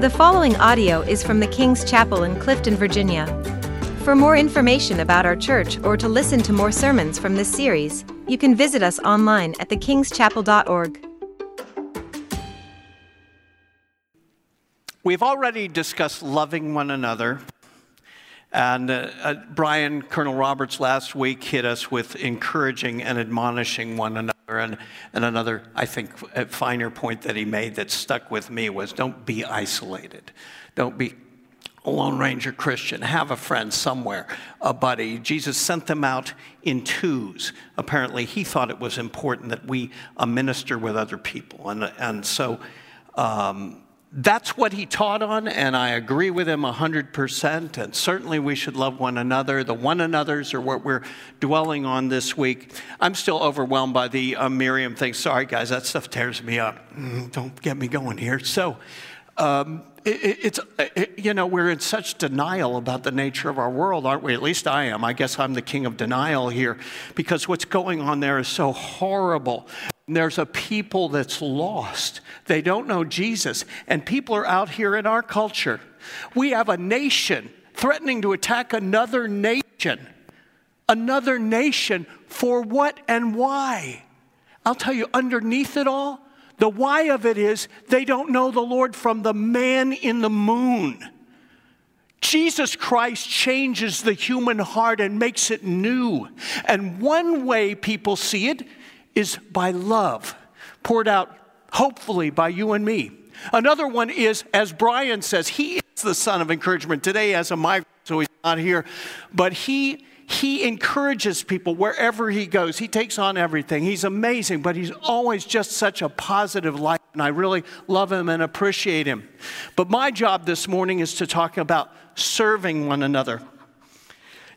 The following audio is from the King's Chapel in Clifton, Virginia. For more information about our church or to listen to more sermons from this series, you can visit us online at thekingschapel.org. We've already discussed loving one another. And uh, uh, Brian, Colonel Roberts, last week hit us with encouraging and admonishing one another. And, and another, I think, finer point that he made that stuck with me was don't be isolated. Don't be a Lone Ranger Christian. Have a friend somewhere, a buddy. Jesus sent them out in twos. Apparently, he thought it was important that we uh, minister with other people. And, and so, um, that's what he taught on, and I agree with him 100%. And certainly we should love one another. The one another's are what we're dwelling on this week. I'm still overwhelmed by the uh, Miriam thing. Sorry, guys, that stuff tears me up. Mm, don't get me going here. So, um, it, it's, it, you know, we're in such denial about the nature of our world, aren't we? At least I am. I guess I'm the king of denial here because what's going on there is so horrible. There's a people that's lost. They don't know Jesus. And people are out here in our culture. We have a nation threatening to attack another nation. Another nation for what and why? I'll tell you, underneath it all, the why of it is they don't know the Lord from the man in the moon. Jesus Christ changes the human heart and makes it new. And one way people see it is by love, poured out hopefully by you and me. Another one is, as Brian says, he is the son of encouragement. Today, as a migrant, so he's not here, but he he encourages people wherever he goes. He takes on everything. He's amazing, but he's always just such a positive light, and I really love him and appreciate him. But my job this morning is to talk about serving one another.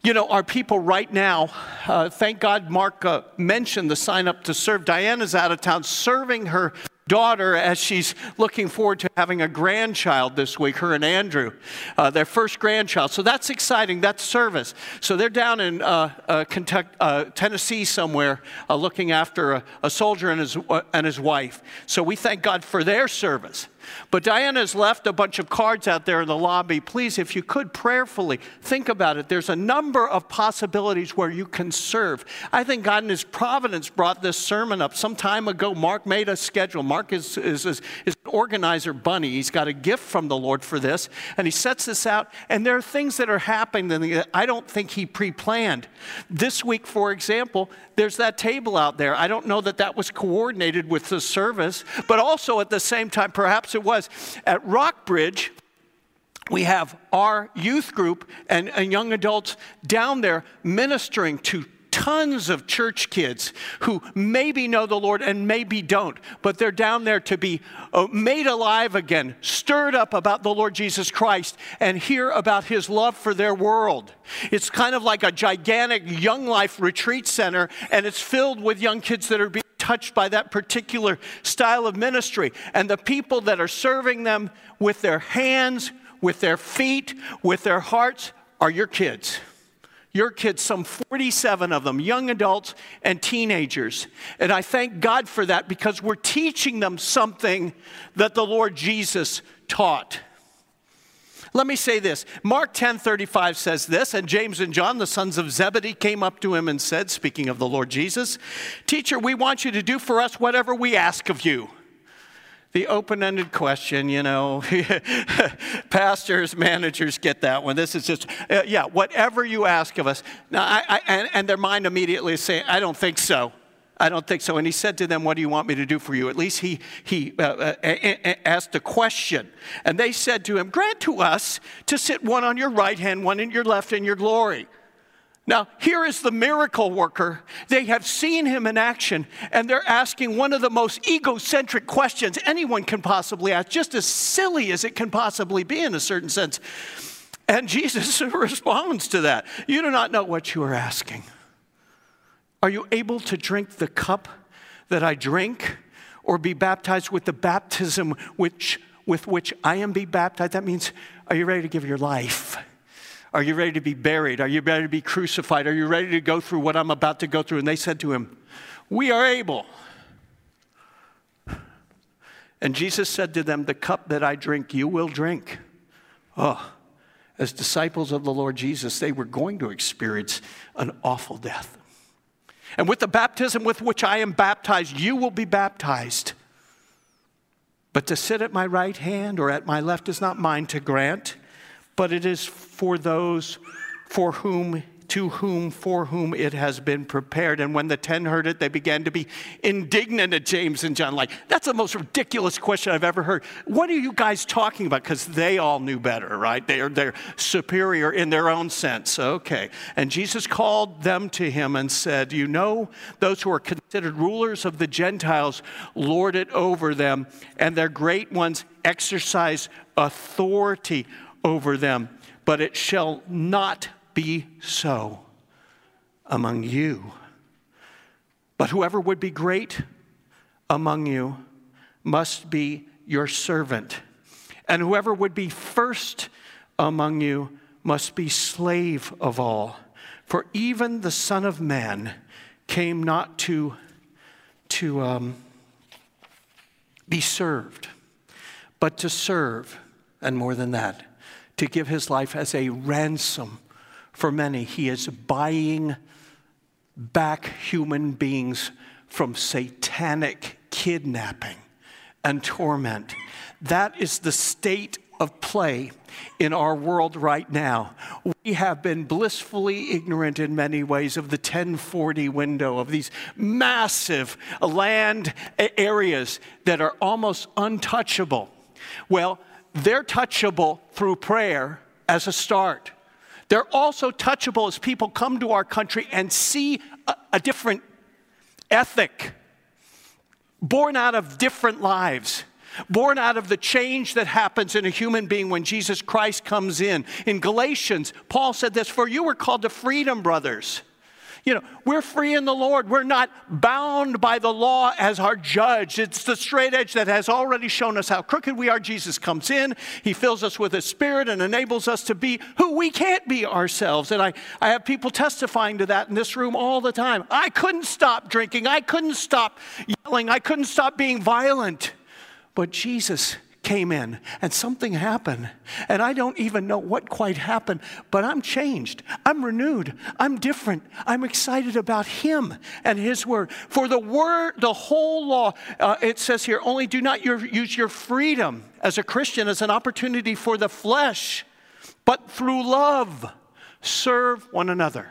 You know, our people right now, uh, thank God Mark uh, mentioned the sign up to serve. Diana's out of town serving her daughter as she's looking forward to having a grandchild this week, her and Andrew, uh, their first grandchild. So that's exciting. That's service. So they're down in uh, uh, Kentucky, uh, Tennessee somewhere uh, looking after a, a soldier and his, uh, and his wife. So we thank God for their service. But Diana's left a bunch of cards out there in the lobby. Please, if you could prayerfully think about it. There's a number of possibilities where you can serve. I think God in His providence brought this sermon up some time ago. Mark made a schedule. Mark is, is, is, is an organizer bunny. He's got a gift from the Lord for this, and he sets this out. And there are things that are happening that I don't think he pre planned. This week, for example, there's that table out there. I don't know that that was coordinated with the service, but also at the same time, perhaps it was. At Rockbridge, we have our youth group and, and, young adults down there ministering to tons of church kids who maybe know the Lord and maybe don't, but they're down there to be uh, made alive again, stirred up about the Lord Jesus Christ, and hear about his love for their world. It's kind of like a gigantic young life retreat center, and it's filled with young kids that are being touched by that particular style of ministry. And the people that are serving them with their hands, with their feet, with their hearts are your kids. Your kids, some 47 of them, young adults and teenagers. And I thank God for that because we're teaching them something that the Lord Jesus taught. Let me say this. Mark 10:35 says this, and James and John, the sons of Zebedee, came up to him and said, speaking of the Lord Jesus, "Teacher, we want you to do for us whatever we ask of you." the open ended question, you know, pastors, managers get that one. This is just, uh, yeah, whatever you ask of us. Now, I, I, and, and their mind immediately is saying, I don't think so. I don't think so. And he said to them, What do you want me to do for you? At least he, he uh, uh, asked a question. And they said to him, Grant to us to sit one on your right hand, one in your left in your glory. Now, here is the miracle worker. They have seen him in action, and they're asking one of the most egocentric questions anyone can possibly ask, just as silly as it can possibly be in a certain sense. And Jesus responds to that You do not know what you are asking. Are you able to drink the cup that I drink, or be baptized with the baptism which, with which I am be baptized? That means, are you ready to give your life? Are you ready to be buried? Are you ready to be crucified? Are you ready to go through what I'm about to go through? And they said to him, We are able. And Jesus said to them, The cup that I drink, you will drink. Oh, as disciples of the Lord Jesus, they were going to experience an awful death. And with the baptism with which I am baptized, you will be baptized. But to sit at my right hand or at my left is not mine to grant, but it is for those for whom to whom, for whom it has been prepared. And when the ten heard it, they began to be indignant at James and John, like, that's the most ridiculous question I've ever heard. What are you guys talking about? Because they all knew better, right? They're, they're superior in their own sense. Okay. And Jesus called them to him and said, You know, those who are considered rulers of the Gentiles lord it over them, and their great ones exercise authority over them. But it shall not be so among you. But whoever would be great among you must be your servant. And whoever would be first among you must be slave of all. For even the Son of Man came not to, to um, be served, but to serve, and more than that, to give his life as a ransom for many. He is buying back human beings from satanic kidnapping and torment. That is the state of play in our world right now. We have been blissfully ignorant in many ways of the 1040 window, of these massive land areas that are almost untouchable. Well, they're touchable through prayer as a start. They're also touchable as people come to our country and see a, a different ethic, born out of different lives born out of the change that happens in a human being when Jesus Christ comes in. In Galatians, Paul said this For you were called to freedom, brothers. You know, we're free in the Lord. We're not bound by the law as our judge. It's the straight edge that has already shown us how crooked we are. Jesus comes in, He fills us with His Spirit and enables us to be who we can't be ourselves. And I, I have people testifying to that in this room all the time. I couldn't stop drinking, I couldn't stop yelling, I couldn't stop being violent. But Jesus came in and something happened. And I don't even know what quite happened, but I'm changed. I'm renewed. I'm different. I'm excited about Him and His Word. For the Word, the whole law, uh, it says here, only do not your, use your freedom as a Christian as an opportunity for the flesh, but through love serve one another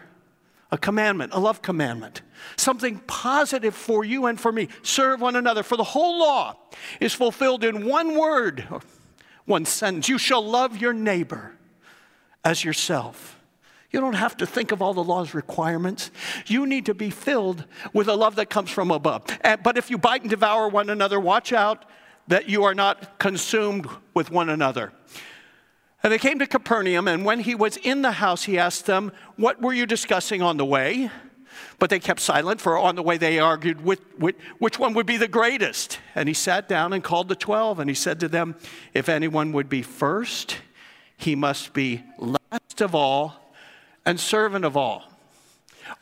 a commandment, a love commandment, something positive for you and for me. Serve one another. For the whole law is fulfilled in one word, one sentence. You shall love your neighbor as yourself. You don't have to think of all the law's requirements. You need to be filled with a love that comes from above. But if you bite and devour one another, watch out that you are not consumed with one another. And they came to Capernaum, and when he was in the house, he asked them, What were you discussing on the way? But they kept silent, for on the way they argued which, which, one would be the greatest. And he sat down and called the twelve, and he said to them, If anyone would be first, he must be last of all and servant of all.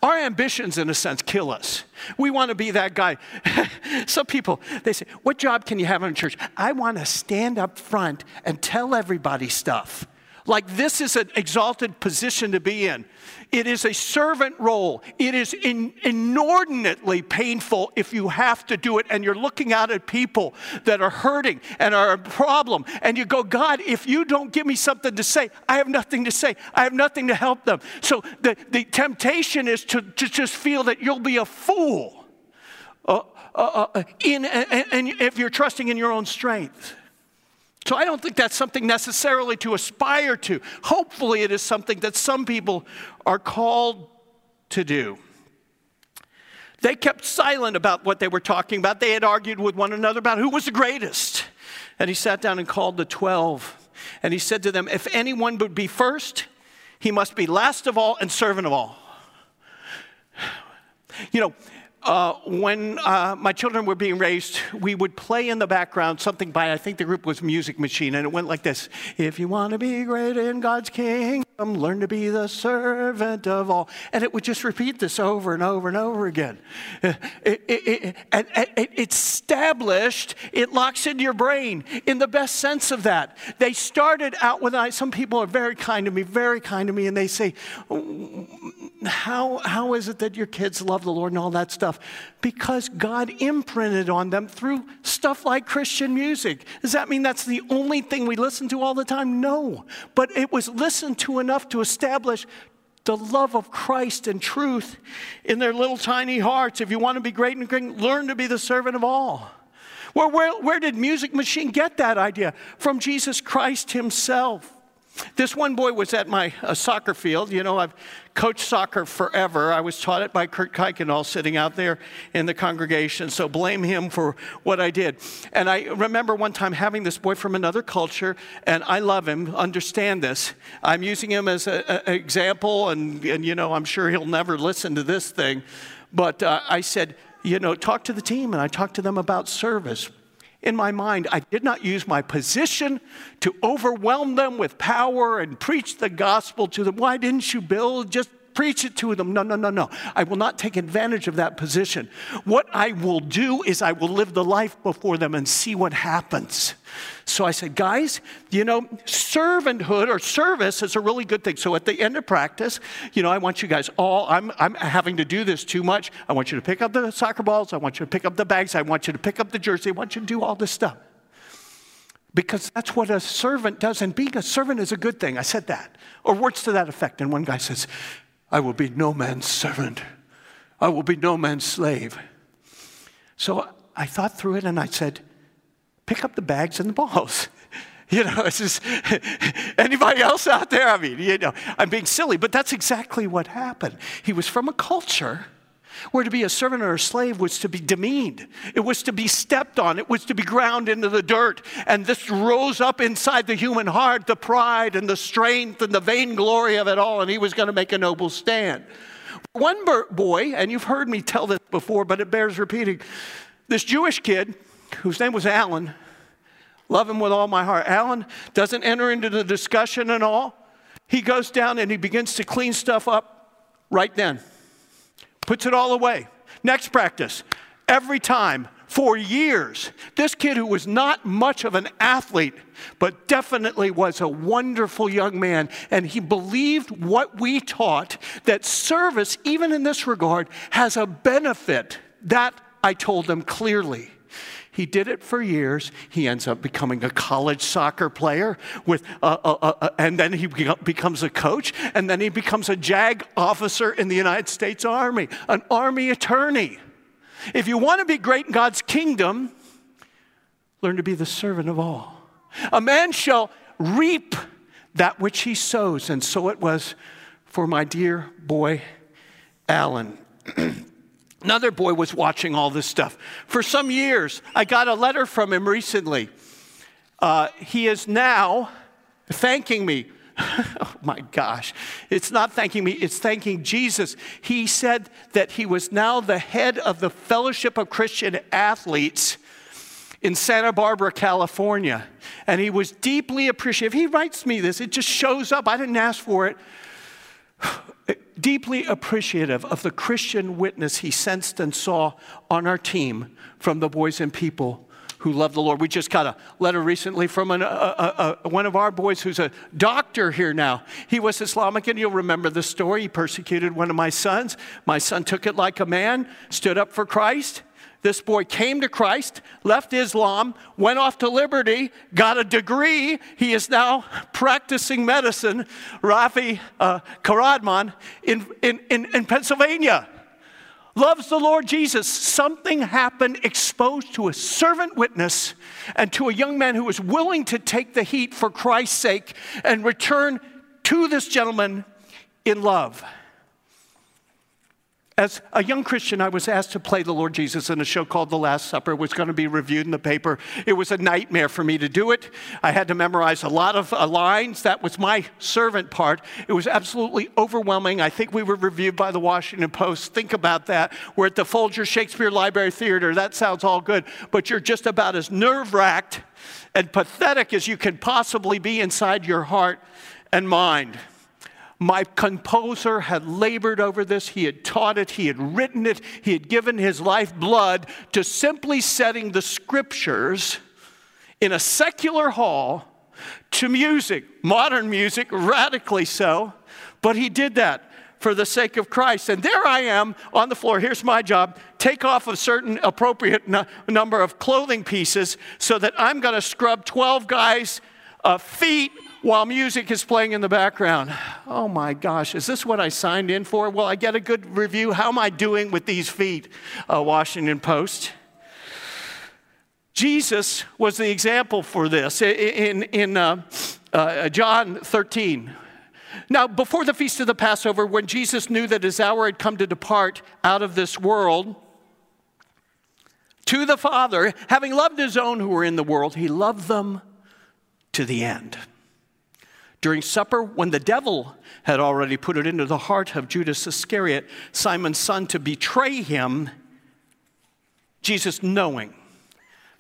Our ambitions, in a sense, kill us. We want to be that guy. Some people, they say, What job can you have in church? I want to stand up front and tell everybody stuff. Like this is an exalted position to be in. It is a servant role. It is in, inordinately painful if you have to do it and you're looking out at people that are hurting and are a problem. And you go, God, if you don't give me something to say, I have nothing to say. I have nothing to help them. So the, the temptation is to, to just feel that you'll be a fool. Uh, uh, uh, in, and, and if you're trusting in your own strength. So I don't think that's something necessarily to aspire to. Hopefully, it is something that some people are called to do. They kept silent about what they were talking about. They had argued with one another about who was the greatest. And he sat down and called the 12. And he said to them, If anyone would be first, he must be last of all and servant of all. You know, uh, when uh, my children were being raised, we would play in the background something by, I think the group was Music Machine, and it went like this If you want to be great in God's kingdom, learn to be the servant of all. And it would just repeat this over and over and over again. It, it, it, and it established, it locks into your brain in the best sense of that. They started out with, I, some people are very kind to me, very kind to me, and they say, how, how is it that your kids love the Lord and all that stuff? Because God imprinted on them through stuff like Christian music. Does that mean that's the only thing we listen to all the time? No. But it was listened to enough to establish the love of Christ and truth in their little tiny hearts. If you want to be great and great, learn to be the servant of all. Where, where did Music Machine get that idea? From Jesus Christ Himself. This one boy was at my uh, soccer field. You know, I've coached soccer forever. I was taught it by Kurt Kuykendall sitting out there in the congregation, so blame him for what I did. And I remember one time having this boy from another culture, and I love him, understand this. I'm using him as an example, and, and, you know, I'm sure he'll never listen to this thing. But uh, I said, you know, talk to the team, and I talked to them about service in my mind, I did not use my position to overwhelm them with power and preach the gospel to them. Why didn't you, build Just preach it to them. No, no, no, no. I will not take advantage of that position. What I will do is I will live the life before them and see what happens. So I said, guys, you know, servanthood or service is a really good thing. So at the end of practice, you know, I want you guys all, I'm, I'm having to do this too much. I want you to pick up the soccer balls. I want you to pick up the bags. I want you to pick up the jersey. I want you to do all this stuff. Because that's what a servant does. And being a servant is a good thing. I said that. Or words to that effect. And one guy says, I will be no man's servant. I will be no man's slave. So I thought through it and I said, pick up the bags and the balls. You know, it's just anybody else out there? I mean, you know, I'm being silly, but that's exactly what happened. He was from a culture where to be a servant or a slave was to be demeaned. It was to be stepped on. It was to be ground into the dirt. And this rose up inside the human heart, the pride and the strength and the vainglory of it all. And he was going to make a noble stand. One boy, and you've heard me tell this before, but it bears repeating. This Jewish kid whose name was Alan. Love him with all my heart. Alan doesn't enter into the discussion at all. He goes down and he begins to clean stuff up right then, puts it all away. Next practice, every time for years. This kid, who was not much of an athlete, but definitely was a wonderful young man, and he believed what we taught that service, even in this regard, has a benefit. That I told them clearly. He did it for years. He ends up becoming a college soccer player with, uh, uh, uh, and then he becomes a coach, and then he becomes a JAG officer in the United States Army, an Army attorney. If you want to be great in God's kingdom, learn to be the servant of all. A man shall reap that which he sows, and so it was for my dear boy Alan. Another boy was watching all this stuff. For some years, I got a letter from him recently. Uh, he is now thanking me. oh my gosh. It's not thanking me, it's thanking Jesus. He said that he was now the head of the Fellowship of Christian Athletes in Santa Barbara, California. And he was deeply appreciative. He writes me this, it just shows up. I didn't ask for it deeply appreciative of the Christian witness he sensed and saw on our team from the boys and people who love the Lord. We just got a letter recently from an, one of our boys who's a doctor here now. He was Islamic, and you'll remember the story. He persecuted one of my sons. My son took it like a man, stood up for Christ. This boy came to Christ, left Islam, went off to Liberty, got a degree. He is now practicing medicine, Rafi uh, Karadman, in, in, in, in Pennsylvania. Loves the Lord Jesus. Something happened exposed to a servant witness and to a young man who was willing to take the heat for Christ's sake and return to this gentleman in love. As a young Christian, I was asked to play the Lord Jesus in a show called The Last Supper. It was going to be reviewed in the paper. It was a nightmare for me to do it. I had to memorize a lot of uh, lines. That was my servant part. It was absolutely overwhelming. I think we were reviewed by the Washington Post. Think about that. We're at the Folger Shakespeare Library Theater. That sounds all good, but you're just about as nerve wracked and pathetic as you can possibly be inside your heart and mind. My composer had labored over this. He had taught it. He had written it. He had given his life blood to simply setting the scriptures in a secular hall to music, modern music, radically so. But he did that for the sake of Christ. And there I am on the floor. Here's my job take off a certain appropriate n- number of clothing pieces so that I'm going to scrub 12 guys' uh, feet while music is playing in the background. Oh my gosh, is this what I signed in for? Well, I get a good review. How am I doing with these feet? Uh, Washington Post. Jesus was the example for this in, in uh, uh, John 13. Now, before the feast of the Passover, when Jesus knew that his hour had come to depart out of this world to the Father, having loved his own who were in the world, he loved them to the end. During supper, when the devil had already put it into the heart of Judas Iscariot, Simon's son, to betray him, Jesus, knowing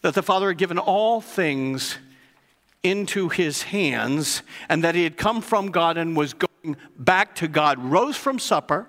that the Father had given all things into his hands and that he had come from God and was going back to God, rose from supper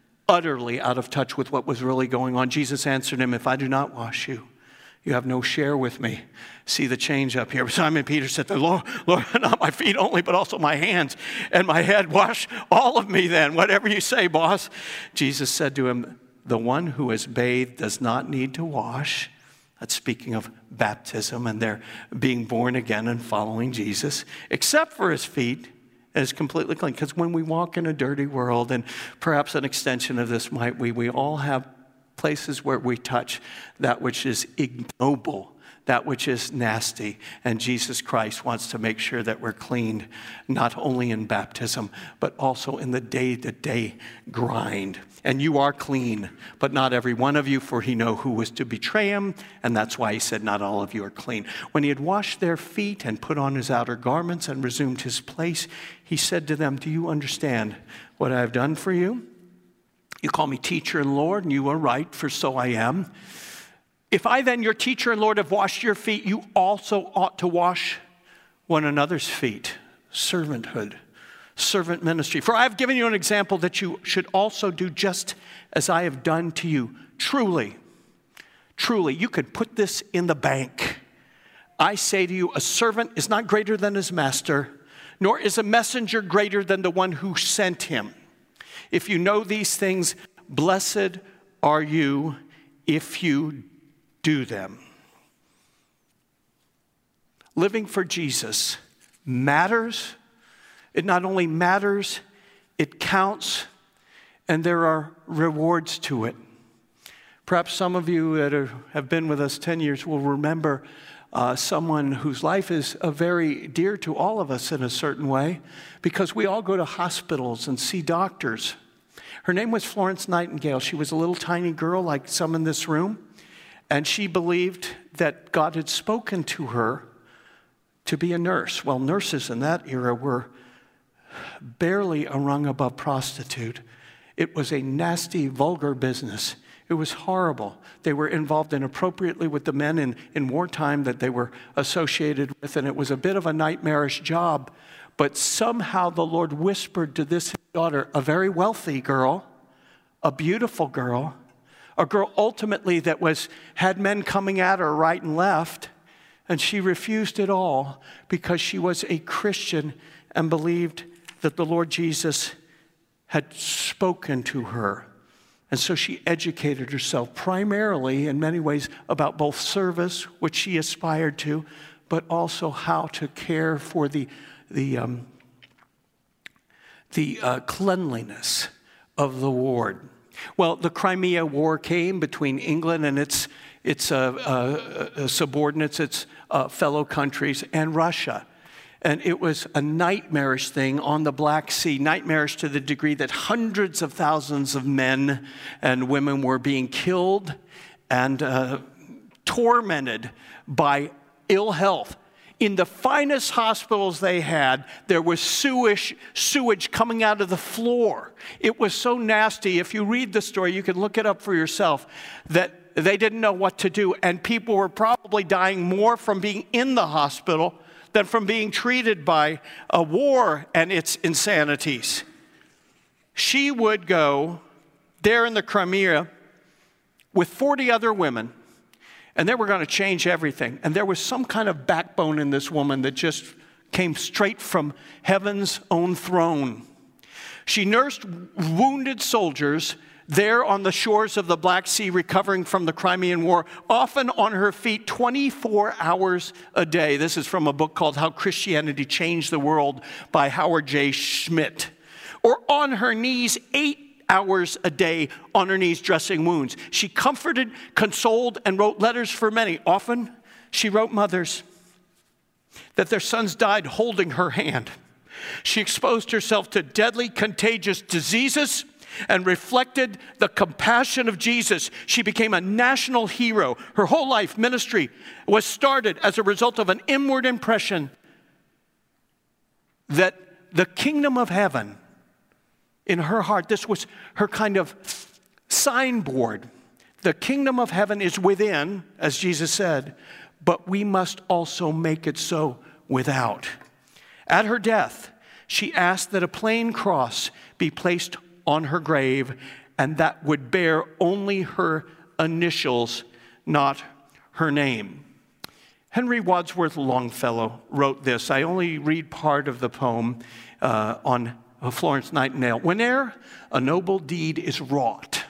utterly out of touch with what was really going on. Jesus answered him, If I do not wash you, you have no share with me. See the change up here. Simon Peter said, Lord, Lord, not my feet only, but also my hands and my head. Wash all of me then, whatever you say, boss. Jesus said to him, The one who is bathed does not need to wash. That's speaking of baptism and their being born again and following Jesus, except for his feet is completely clean. Because when we walk in a dirty world, and perhaps an extension of this might we, we all have places where we touch that which is ignoble, that which is nasty. And Jesus Christ wants to make sure that we're cleaned, not only in baptism, but also in the day to day grind. And you are clean, but not every one of you, for he know who was to betray him. And that's why he said, Not all of you are clean. When he had washed their feet and put on his outer garments and resumed his place, he said to them, Do you understand what I have done for you? You call me teacher and Lord, and you are right, for so I am. If I then, your teacher and Lord, have washed your feet, you also ought to wash one another's feet. Servanthood, servant ministry. For I have given you an example that you should also do just as I have done to you. Truly, truly, you could put this in the bank. I say to you, a servant is not greater than his master, nor is a messenger greater than the one who sent him. If you know these things, blessed are you if you do them. Living for Jesus matters. It not only matters, it counts, and there are rewards to it. Perhaps some of you that are, have been with us 10 years will remember uh, someone whose life is uh, very dear to all of us in a certain way because we all go to hospitals and see doctors. Her name was Florence Nightingale. She was a little tiny girl like some in this room. And she believed that God had spoken to her to be a nurse. Well, nurses in that era were barely a rung above prostitute. It was a nasty, vulgar business. It was horrible. They were involved inappropriately with the men in, in wartime that they were associated with, and it was a bit of a nightmarish job. But somehow the Lord whispered to this daughter, a very wealthy girl, a beautiful girl, a girl ultimately that was had men coming at her right and left and she refused it all because she was a Christian and believed that the Lord Jesus had spoken to her And so she educated herself primarily, in many ways, about both service, which she aspired to, but also how to care for the, the, um, the uh, cleanliness of the ward. Well, the Crimea War came between England and its, its uh, uh, uh subordinates, its uh, fellow countries, and Russia. And it was a nightmarish thing on the Black Sea, nightmarish to the degree that hundreds of thousands of men and women were being killed and uh, tormented by ill health. In the finest hospitals they had, there was sewage, sewage coming out of the floor. It was so nasty. If you read the story, you can look it up for yourself, that they didn't know what to do. And people were probably dying more from being in the hospital than from being treated by a war and its insanities. She would go there in the Crimea with 40 other women, and they were going to change everything. And there was some kind of backbone in this woman that just came straight from heaven's own throne. She nursed wounded soldiers there on the shores of the Black Sea, recovering from the Crimean War, often on her feet 24 hours a day. This is from a book called How Christianity Changed the World by Howard J. Schmidt. Or on her knees, eight hours a day on her knees dressing wounds. She comforted, consoled, and wrote letters for many. Often, she wrote mothers that their sons died holding her hand. She exposed herself to deadly, contagious diseases and reflected the compassion of Jesus. She became a national hero. Her whole life ministry was started as a result of an inward impression that the kingdom of heaven in her heart, this was her kind of signboard. The kingdom of heaven is within, as Jesus said, but we must also make it so without. At her death, she asked that a plain cross be placed on her grave, and that would bear only her initials, not her name. Henry Wadsworth Longfellow wrote this. I only read part of the poem uh, on Uh, Florence Nightingale. Whene'er a noble deed is wrought,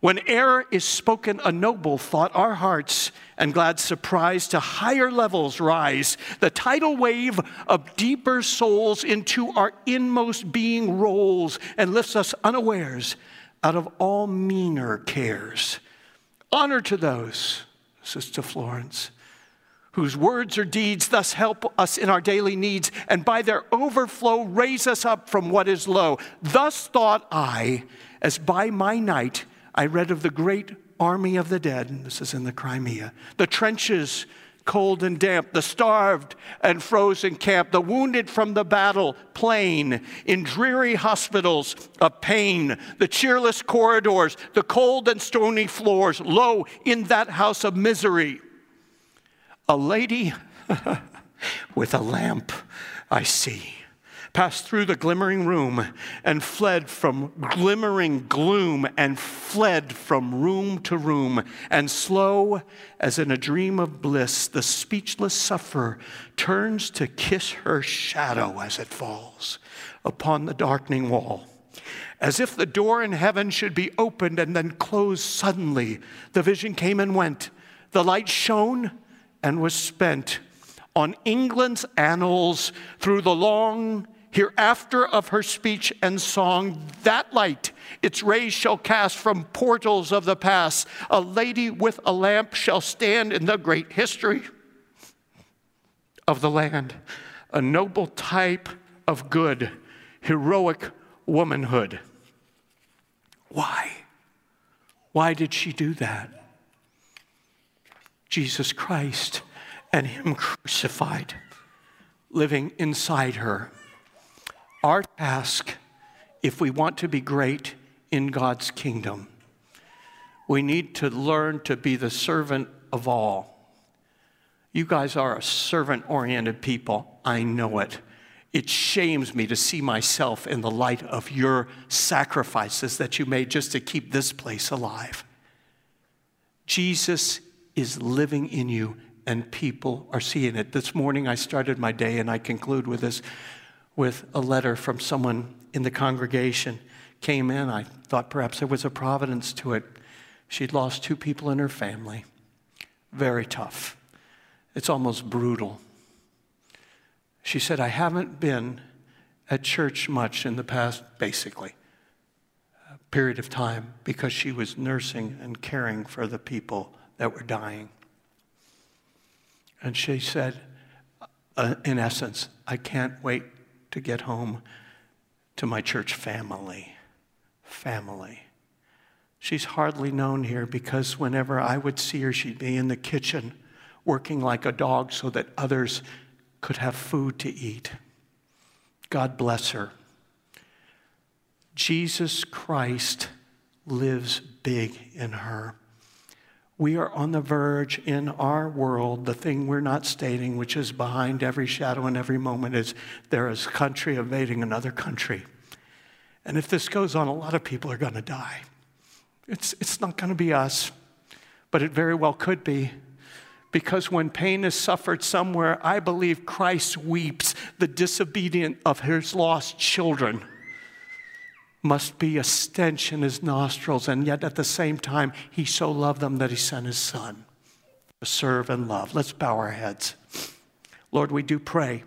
when error is spoken, a noble thought, our hearts and glad surprise to higher levels rise. The tidal wave of deeper souls into our inmost being rolls and lifts us unawares out of all meaner cares. Honor to those, Sister Florence, whose words or deeds thus help us in our daily needs and by their overflow raise us up from what is low. Thus thought I, as by my night, I read of the great army of the dead, this is in the Crimea, the trenches cold and damp, the starved and frozen camp, the wounded from the battle plain, in dreary hospitals of pain, the cheerless corridors, the cold and stony floors, lo, in that house of misery, a lady with a lamp I see passed through the glimmering room and fled from glimmering gloom and fled from room to room. And slow as in a dream of bliss, the speechless sufferer turns to kiss her shadow as it falls upon the darkening wall. As if the door in heaven should be opened and then closed suddenly, the vision came and went. The light shone and was spent on England's annals through the long Hereafter of her speech and song, that light its rays shall cast from portals of the past. A lady with a lamp shall stand in the great history of the land, a noble type of good, heroic womanhood. Why? Why did she do that? Jesus Christ and Him crucified living inside her. Our task, if we want to be great in God's kingdom, we need to learn to be the servant of all. You guys are a servant oriented people. I know it. It shames me to see myself in the light of your sacrifices that you made just to keep this place alive. Jesus is living in you, and people are seeing it. This morning, I started my day, and I conclude with this with a letter from someone in the congregation came in, I thought perhaps there was a providence to it. She'd lost two people in her family. Very tough. It's almost brutal. She said, I haven't been at church much in the past, basically, period of time because she was nursing and caring for the people that were dying. And she said, uh, in essence, I can't wait to get home to my church family. Family. She's hardly known here because whenever I would see her, she'd be in the kitchen working like a dog so that others could have food to eat. God bless her. Jesus Christ lives big in her. We are on the verge in our world, the thing we're not stating, which is behind every shadow and every moment, is there is country invading another country. And if this goes on, a lot of people are going to die. It's, it's not going to be us, but it very well could be. Because when pain is suffered somewhere, I believe Christ weeps the disobedient of his lost children must be a stench in his nostrils, and yet at the same time, he so loved them that he sent his son to serve and love. Let's bow our heads. Lord, we do pray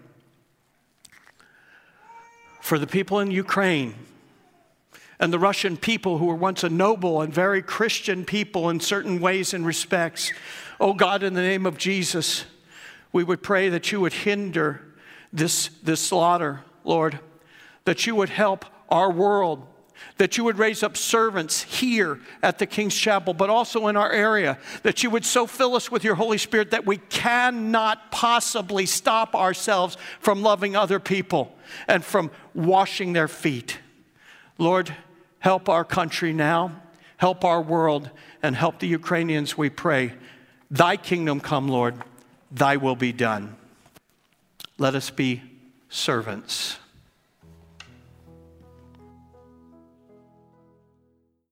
for the people in Ukraine and the Russian people who were once a noble and very Christian people in certain ways and respects. Oh God, in the name of Jesus, we would pray that you would hinder this, this slaughter, Lord, that you would help our world, that you would raise up servants here at the King's Chapel, but also in our area, that you would so fill us with your Holy Spirit that we cannot possibly stop ourselves from loving other people and from washing their feet. Lord, help our country now, help our world, and help the Ukrainians, we pray. Thy kingdom come, Lord, thy will be done. Let us be servants.